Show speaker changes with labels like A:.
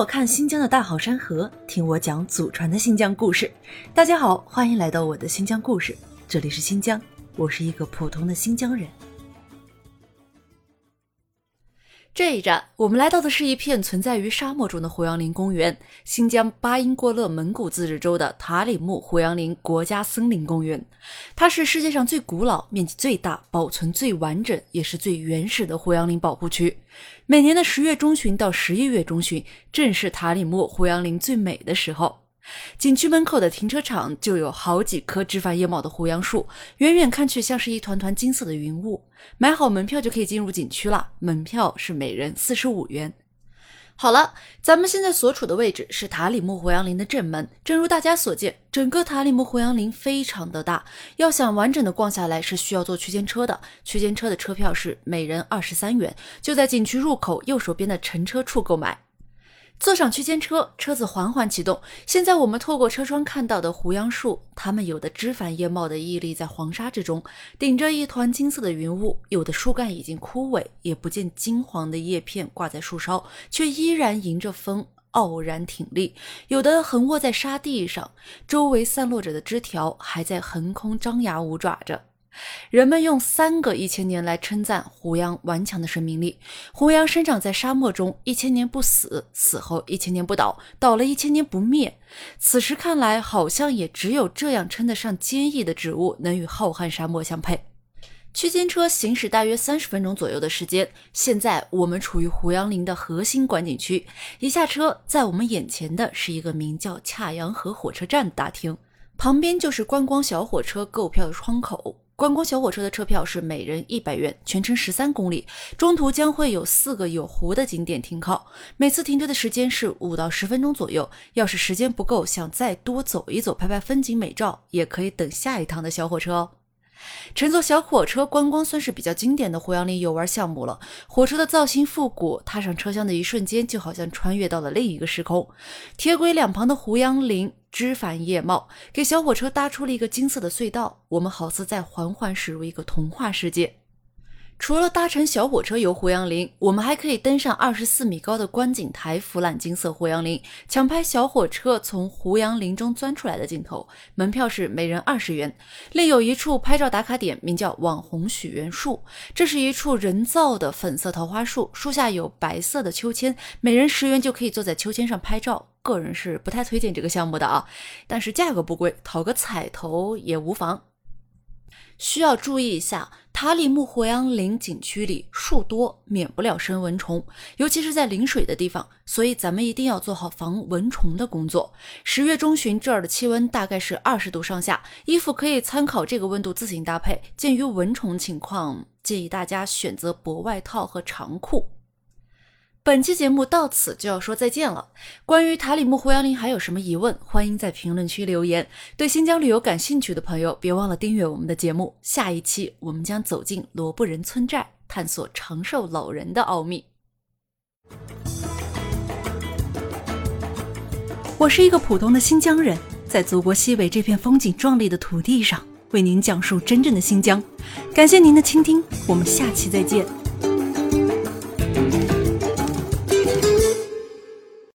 A: 我看新疆的大好山河，听我讲祖传的新疆故事。大家好，欢迎来到我的新疆故事，这里是新疆，我是一个普通的新疆人。这一站，我们来到的是一片存在于沙漠中的胡杨林公园——新疆巴音郭勒蒙古自治州的塔里木胡杨林国家森林公园。它是世界上最古老、面积最大、保存最完整，也是最原始的胡杨林保护区。每年的十月中旬到十一月中旬，正是塔里木胡杨林最美的时候。景区门口的停车场就有好几棵枝繁叶茂的胡杨树，远远看去像是一团团金色的云雾。买好门票就可以进入景区了，门票是每人四十五元。好了，咱们现在所处的位置是塔里木胡杨林的正门。正如大家所见，整个塔里木胡杨林非常的大，要想完整的逛下来是需要坐区间车的。区间车的车票是每人二十三元，就在景区入口右手边的乘车处购买。坐上区间车，车子缓缓启动。现在我们透过车窗看到的胡杨树，它们有的枝繁叶茂的屹立在黄沙之中，顶着一团金色的云雾；有的树干已经枯萎，也不见金黄的叶片挂在树梢，却依然迎着风傲然挺立；有的横卧在沙地上，周围散落着的枝条还在横空张牙舞爪着。人们用三个一千年来称赞胡杨顽强的生命力。胡杨生长在沙漠中，一千年不死，死后一千年不倒，倒了一千年不灭。此时看来，好像也只有这样称得上坚毅的植物，能与浩瀚沙漠相配。区间车行驶大约三十分钟左右的时间。现在我们处于胡杨林的核心观景区，一下车，在我们眼前的是一个名叫恰阳河火车站的大厅，旁边就是观光小火车购票的窗口。观光小火车的车票是每人一百元，全程十三公里，中途将会有四个有湖的景点停靠，每次停车的时间是五到十分钟左右。要是时间不够，想再多走一走，拍拍风景美照，也可以等下一趟的小火车哦。乘坐小火车观光算是比较经典的胡杨林游玩项目了。火车的造型复古，踏上车厢的一瞬间，就好像穿越到了另一个时空。铁轨两旁的胡杨林枝繁叶茂，给小火车搭出了一个金色的隧道，我们好似在缓缓驶入一个童话世界。除了搭乘小火车游胡杨林，我们还可以登上二十四米高的观景台，俯览金色胡杨林，抢拍小火车从胡杨林中钻出来的镜头。门票是每人二十元。另有一处拍照打卡点，名叫网红许愿树，这是一处人造的粉色桃花树，树下有白色的秋千，每人十元就可以坐在秋千上拍照。个人是不太推荐这个项目的啊，但是价格不贵，讨个彩头也无妨。需要注意一下，塔里木胡杨林景区里树多，免不了生蚊虫，尤其是在临水的地方，所以咱们一定要做好防蚊虫的工作。十月中旬这儿的气温大概是二十度上下，衣服可以参考这个温度自行搭配。鉴于蚊虫情况，建议大家选择薄外套和长裤。本期节目到此就要说再见了。关于塔里木胡杨林还有什么疑问，欢迎在评论区留言。对新疆旅游感兴趣的朋友，别忘了订阅我们的节目。下一期我们将走进罗布人村寨，探索长寿老人的奥秘。我是一个普通的新疆人，在祖国西北这片风景壮丽的土地上，为您讲述真正的新疆。感谢您的倾听，我们下期再见。